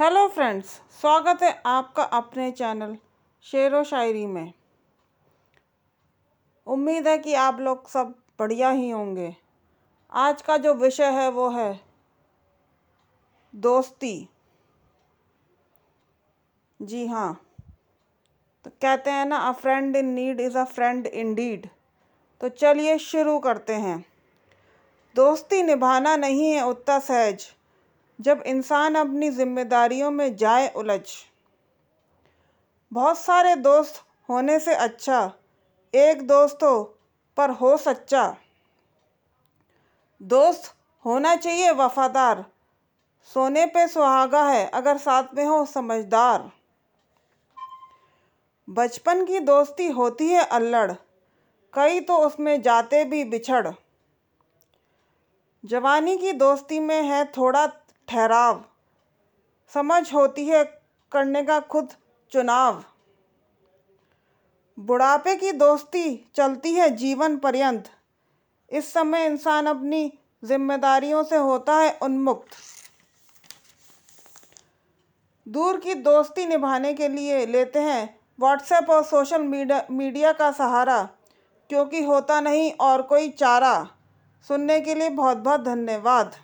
Hello friends स्वागत है आपका अपने चैनल शेर व शायरी में। उम्मीद है कि आप लोग सब बढ़िया ही होंगे। आज का जो विषय है वो है दोस्ती। जी हाँ तो कहते हैं ना a friend in need is a friend in deed तो चलिए शुरू करते हैं। दोस्ती निभाना नहीं है उतना सहज। जब इंसान अपनी जिम्मेदारियों में जाए उलझ। बहुत सारे दोस्त होने से अच्छा एक दोस्त हो पर हो सच्चा। दोस्त होना चाहिए वफादार, सोने पे सुहागा है अगर साथ में हो समझदार। बचपन की दोस्ती होती है अल्लड़, कई तो उसमें जाते भी बिछड़। जवानी की दोस्ती में है थोड़ा ठहराव। समझ होती है करने का खुद चुनाव। बुढ़ापे की दोस्ती चलती है जीवन पर्यंत। इस समय इंसान अपनी जिम्मेदारियों से होता है उन्मुक्त। दूर की दोस्ती निभाने के लिए लेते हैं व्हाट्सएप और सोशल मीडिया मीडिया का सहारा, क्योंकि होता नहीं और कोई चारा। सुनने के लिए बहुत बहुत धन्यवाद।